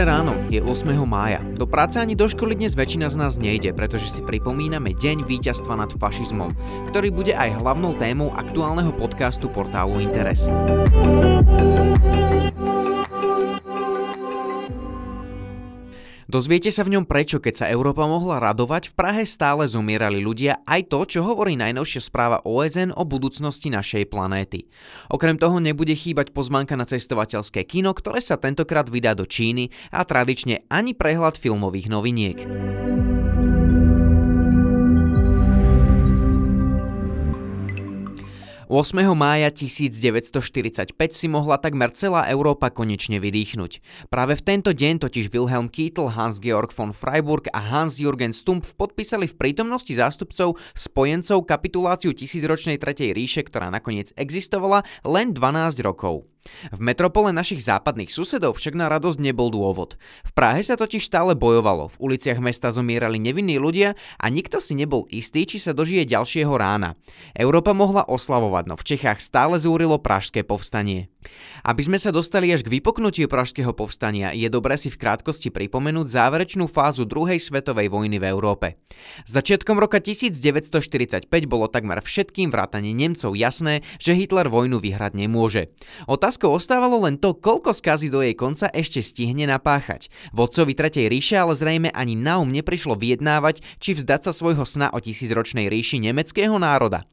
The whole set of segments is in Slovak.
Dobré ráno, je 8. mája. Do práce ani do školy dnes väčšina z nás nejde, pretože si pripomíname Deň víťazstva nad fašizmom, ktorý bude aj hlavnou témou aktuálneho podcastu portálu Interes. Dozviete sa v ňom prečo, keď sa Európa mohla radovať, v Prahe stále zomierali ľudia, aj to, čo hovorí najnovšia správa OSN o budúcnosti našej planéty. Okrem toho nebude chýbať pozvánka na cestovateľské kino, ktoré sa tentokrát vydá do Číny a tradične ani prehľad filmových noviniek. 8. mája 1945 si mohla takmer celá Európa konečne vydýchnuť. Práve v tento deň totiž Wilhelm Kietl, Hans-Georg von Freiburg a Hans-Jürgen Stumpf podpísali v prítomnosti zástupcov spojencov kapituláciu tisícročnej Tretej ríše, ktorá nakoniec existovala len 12 rokov. V metropole našich západných susedov však na radosť nebol dôvod. V Prahe sa totiž stále bojovalo, v uliciach mesta zomierali nevinní ľudia a nikto si nebol istý, či sa dožije ďalšieho rána. Európa mohla oslavovať, no v Čechách stále zúrilo pražské povstanie. Aby sme sa dostali až k vypoknutiu pražského povstania, je dobré si v krátkosti pripomenúť záverečnú fázu druhej svetovej vojny v Európe. Začiatkom roka 1945 bolo takmer všetkým vrátane Nemcov jasné, že Hitler vojnu vyhrať nemôže. Otázkou ostávalo len to, koľko skazí do jej konca ešte stihne napáchať. Vodcovi Tretej ríše ale zrejme ani na um neprišlo vyjednávať, či vzdať sa svojho sna o tisícročnej ríši nemeckého národa.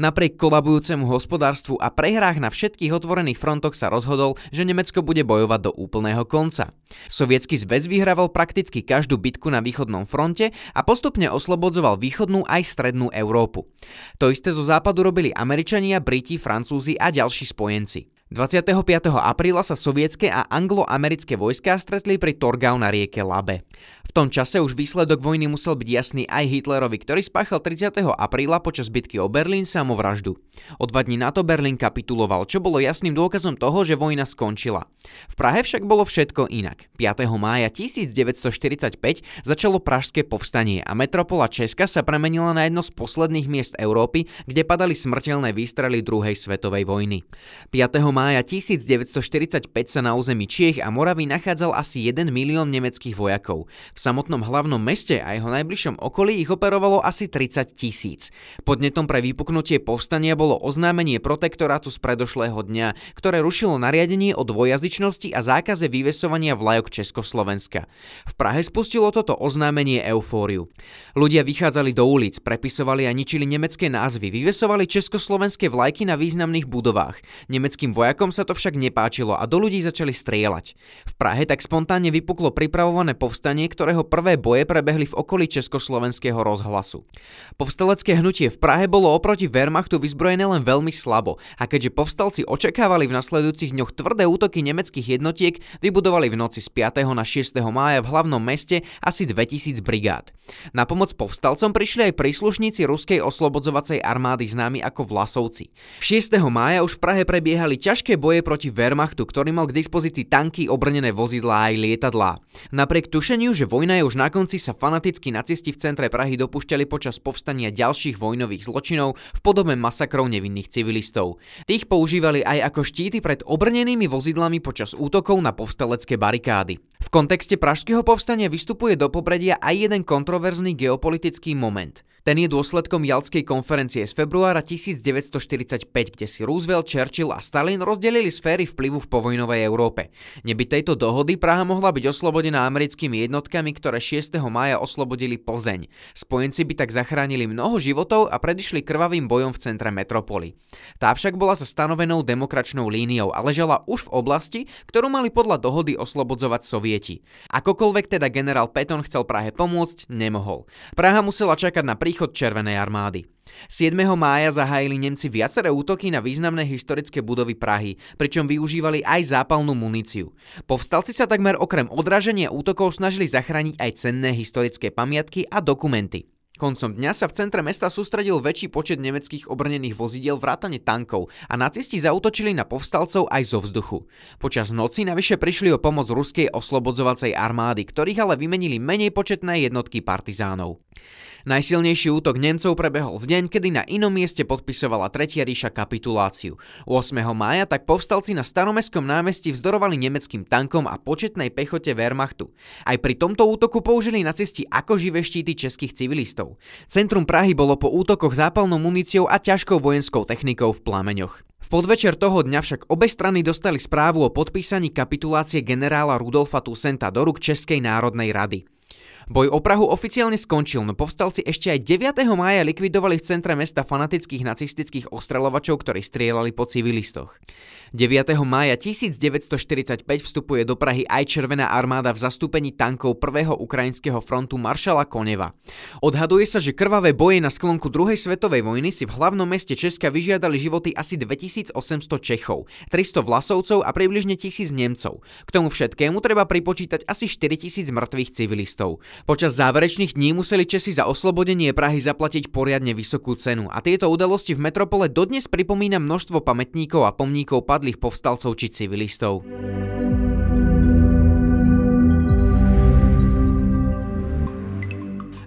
Napriek kolabujúcemu hospodárstvu a prehrách na všetkých otvorených frontoch sa rozhodol, že Nemecko bude bojovať do úplného konca. Sovietský zväz vyhrával prakticky každú bitku na východnom fronte a postupne oslobodzoval východnú aj strednú Európu. To isté zo západu robili Američania, Briti, Francúzi a ďalší spojenci. 25. apríla sa sovietské a anglo-americké vojská stretli pri Torgau na rieke Labe. V tom čase už výsledok vojny musel byť jasný aj Hitlerovi, ktorý spáchal 30. apríla počas bitky o Berlín samovraždu. O dva dní na to Berlín kapituloval, čo bolo jasným dôkazom toho, že vojna skončila. V Prahe však bolo všetko inak. 5. mája 1945 začalo pražské povstanie a metropola Česka sa premenila na jedno z posledných miest Európy, kde padali smrteľné výstrely druhej svetovej vojny. 5. mája mája 1945 sa na území Čiech a Moravy nachádzal asi 1 milión nemeckých vojakov. V samotnom hlavnom meste a jeho najbližšom okolí ich operovalo asi 30 tisíc. Podnetom pre vypuknutie povstania bolo oznámenie protektorátu z predošlého dňa, ktoré rušilo nariadenie o dvojazyčnosti a zákaze vyvesovania vlajok Československa. V Prahe spustilo toto oznámenie eufóriu. Ľudia vychádzali do ulic, prepisovali a ničili nemecké názvy, vyvesovali československé vlajky na významných budovách. Nemeckým vojakom sa to však nepáčilo a do ľudí začali strieľať. V Prahe tak spontánne vypuklo pripravované povstanie, ktorého prvé boje prebehli v okolí Československého rozhlasu. Povstalecké hnutie v Prahe bolo oproti Wehrmachtu vyzbrojené len veľmi slabo a keďže povstalci očakávali v nasledujúcich dňoch tvrdé útoky nemeckých jednotiek, vybudovali v noci z 5. na 6. mája v hlavnom meste asi 2000 brigád. Na pomoc povstalcom prišli aj príslušníci ruskej oslobodzovacej armády známi ako Vlasovci. 6. mája už v Prahe prebiehali ťažké boje proti Wehrmachtu, ktorý mal k dispozícii tanky, obrnené vozidlá aj lietadlá. Napriek tušeniu, že vojna je už na konci, sa fanatickí nacisti v centre Prahy dopúšťali počas povstania ďalších vojnových zločinov v podobe masakrov nevinných civilistov. Tých používali aj ako štíty pred obrnenými vozidlami počas útokov na povstalecké barikády. V kontexte pražského povstania vystupuje do popredia aj jeden kontroverzný geopolitický moment – ten je dôsledkom Jalskej konferencie z februára 1945, kde si Roosevelt, Churchill a Stalin rozdelili sféry vplyvu v povojnovej Európe. Neby tejto dohody Praha mohla byť oslobodená americkými jednotkami, ktoré 6. mája oslobodili Plzeň. Spojenci by tak zachránili mnoho životov a predišli krvavým bojom v centre metropoly. Tá však bola sa stanovenou demokračnou líniou a ležala už v oblasti, ktorú mali podľa dohody oslobodzovať sovieti. Akokoľvek teda generál Patton chcel Prahe pomôcť, nemohol. Praha musela čakať na príchod príchod Červenej armády. 7. mája zahájili Nemci viaceré útoky na významné historické budovy Prahy, pričom využívali aj zápalnú muníciu. Povstalci sa takmer okrem odraženia útokov snažili zachrániť aj cenné historické pamiatky a dokumenty. Koncom dňa sa v centre mesta sústredil väčší počet nemeckých obrnených vozidiel vrátane tankov a nacisti zautočili na povstalcov aj zo vzduchu. Počas noci navyše prišli o pomoc ruskej oslobodzovacej armády, ktorých ale vymenili menej početné jednotky partizánov. Najsilnejší útok Nemcov prebehol v deň, kedy na inom mieste podpisovala Tretia ríša kapituláciu. 8. mája tak povstalci na staromestskom námestí vzdorovali nemeckým tankom a početnej pechote Wehrmachtu. Aj pri tomto útoku použili nacisti ako živé štíty českých civilistov. Centrum Prahy bolo po útokoch zápalnou muníciou a ťažkou vojenskou technikou v plameňoch. V podvečer toho dňa však obe strany dostali správu o podpísaní kapitulácie generála Rudolfa Tusenta do rúk Českej národnej rady. Boj o Prahu oficiálne skončil, no povstalci ešte aj 9. mája likvidovali v centre mesta fanatických nacistických ostreľovačov, ktorí strieľali po civilistoch. 9. mája 1945 vstupuje do Prahy aj Červená armáda v zastúpení tankov 1. ukrajinského frontu maršala Koneva. Odhaduje sa, že krvavé boje na sklonku druhej svetovej vojny si v hlavnom meste Česka vyžiadali životy asi 2800 Čechov, 300 Vlasovcov a približne 1000 Nemcov. K tomu všetkému treba pripočítať asi 4000 mŕtvych civilistov. Počas záverečných dní museli Česi za oslobodenie Prahy zaplatiť poriadne vysokú cenu a tieto udalosti v metropole dodnes pripomína množstvo pamätníkov a pomníkov padlých povstalcov či civilistov.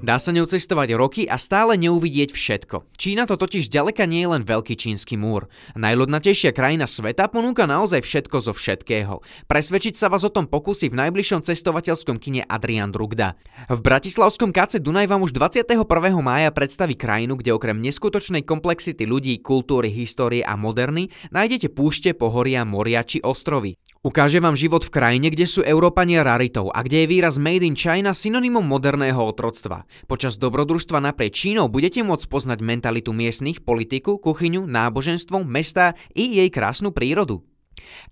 Dá sa ňou cestovať roky a stále neuvidieť všetko. Čína to totiž ďaleka nie je len veľký čínsky múr. Najľudnatejšia krajina sveta ponúka naozaj všetko zo všetkého. Presvedčiť sa vás o tom pokusí v najbližšom cestovateľskom kine Adrian Drugda. V bratislavskom káce Dunaj vám už 21. mája predstaví krajinu, kde okrem neskutočnej komplexity ľudí, kultúry, histórie a moderny nájdete púšte, pohoria, moria či ostrovy. Ukáže vám život v krajine, kde sú Európania raritou a kde je výraz Made in China synonymom moderného otroctva. Počas dobrodružstva naprieč Čínou budete môcť poznať mentalitu miestnych, politiku, kuchyňu, náboženstvo, mesta i jej krásnu prírodu.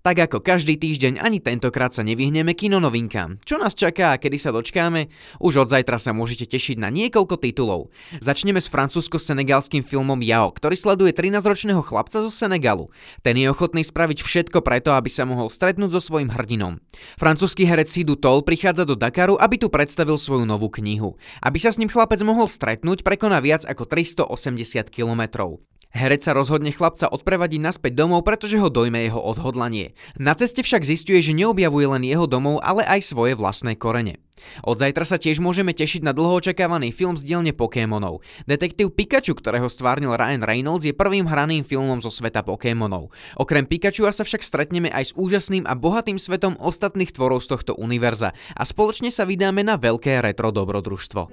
Tak ako každý týždeň, ani tentokrát sa nevyhneme kino novinkám. Čo nás čaká a kedy sa dočkáme? Už od zajtra sa môžete tešiť na niekoľko titulov. Začneme s francúzsko-senegalským filmom Yao, ktorý sleduje 13-ročného chlapca zo Senegalu. Ten je ochotný spraviť všetko preto, aby sa mohol stretnúť so svojím hrdinom. Francúzsky herec Sidu Tol prichádza do Dakaru, aby tu predstavil svoju novú knihu. Aby sa s ním chlapec mohol stretnúť, prekoná viac ako 380 kilometrov. Herec sa rozhodne chlapca odprevadiť naspäť domov, pretože ho dojme jeho odhodlanie. Na ceste však zistuje, že neobjavuje len jeho domov, ale aj svoje vlastné korene. Od zajtra sa tiež môžeme tešiť na dlho očakávaný film z dielne Pokémonov. Detektív Pikachu, ktorého stvárnil Ryan Reynolds, je prvým hraným filmom zo sveta Pokémonov. Okrem Pikachu sa však stretneme aj s úžasným a bohatým svetom ostatných tvorov z tohto univerza a spoločne sa vydáme na veľké retro dobrodružstvo.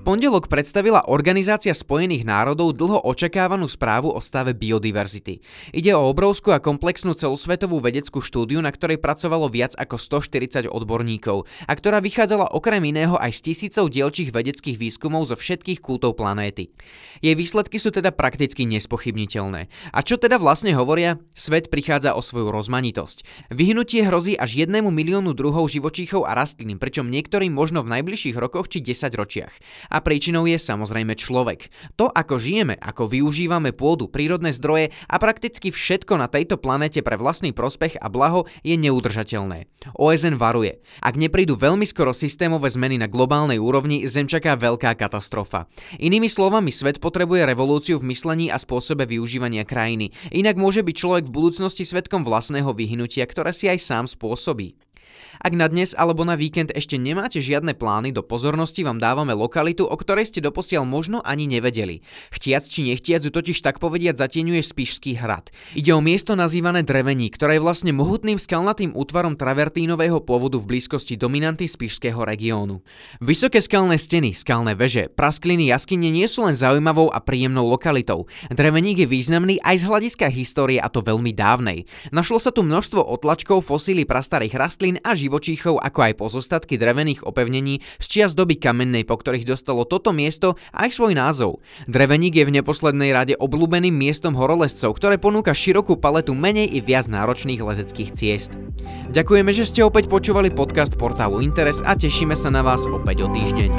Pondelok predstavila Organizácia spojených národov dlho očakávanú správu o stave biodiverzity. Ide o obrovskú a komplexnú celosvetovú vedeckú štúdiu, na ktorej pracovalo viac ako 140 odborníkov a ktorá vychádzala okrem iného aj z tisícov dielčích vedeckých výskumov zo všetkých kútov planéty. Jej výsledky sú teda prakticky nespochybniteľné. A čo teda vlastne hovoria? Svet prichádza o svoju rozmanitosť. Vyhnutie hrozí až jednému miliónu druhov živočíchov a rastlín, pričom niektorým možno v najbližších rokoch či 10 ročiach. A príčinou je samozrejme človek. To, ako žijeme, ako využívame pôdu, prírodné zdroje a prakticky všetko na tejto planete pre vlastný prospech a blaho je neudržateľné. OSN varuje. Ak neprídu veľmi skoro systémové zmeny na globálnej úrovni, Zem čaká veľká katastrofa. Inými slovami, svet potrebuje revolúciu v myslení a spôsobe využívania krajiny. Inak môže byť človek v budúcnosti svetkom vlastného vyhnutia, ktoré si aj sám spôsobí. Ak na dnes alebo na víkend ešte nemáte žiadne plány, do pozornosti vám dávame lokalitu, o ktorej ste doposiaľ možno ani nevedeli. Chtiac či nechtiac ju totiž tak povediať zatieňuje Spišský hrad. Ide o miesto nazývané Drevení, ktoré je vlastne mohutným skalnatým útvarom travertínového pôvodu v blízkosti dominanty Spišského regiónu. Vysoké skalné steny, skalné veže, praskliny jaskyne nie sú len zaujímavou a príjemnou lokalitou. Dreveník je významný aj z hľadiska histórie a to veľmi dávnej. Našlo sa tu množstvo otlačkov, fosíly prastarých rastlín a živočíchov, ako aj pozostatky drevených opevnení z čias doby kamennej, po ktorých dostalo toto miesto aj svoj názov. Dreveník je v neposlednej rade obľúbeným miestom horolezcov, ktoré ponúka širokú paletu menej i viac náročných lezeckých ciest. Ďakujeme, že ste opäť počúvali podcast portálu Interes a tešíme sa na vás opäť o týždeň.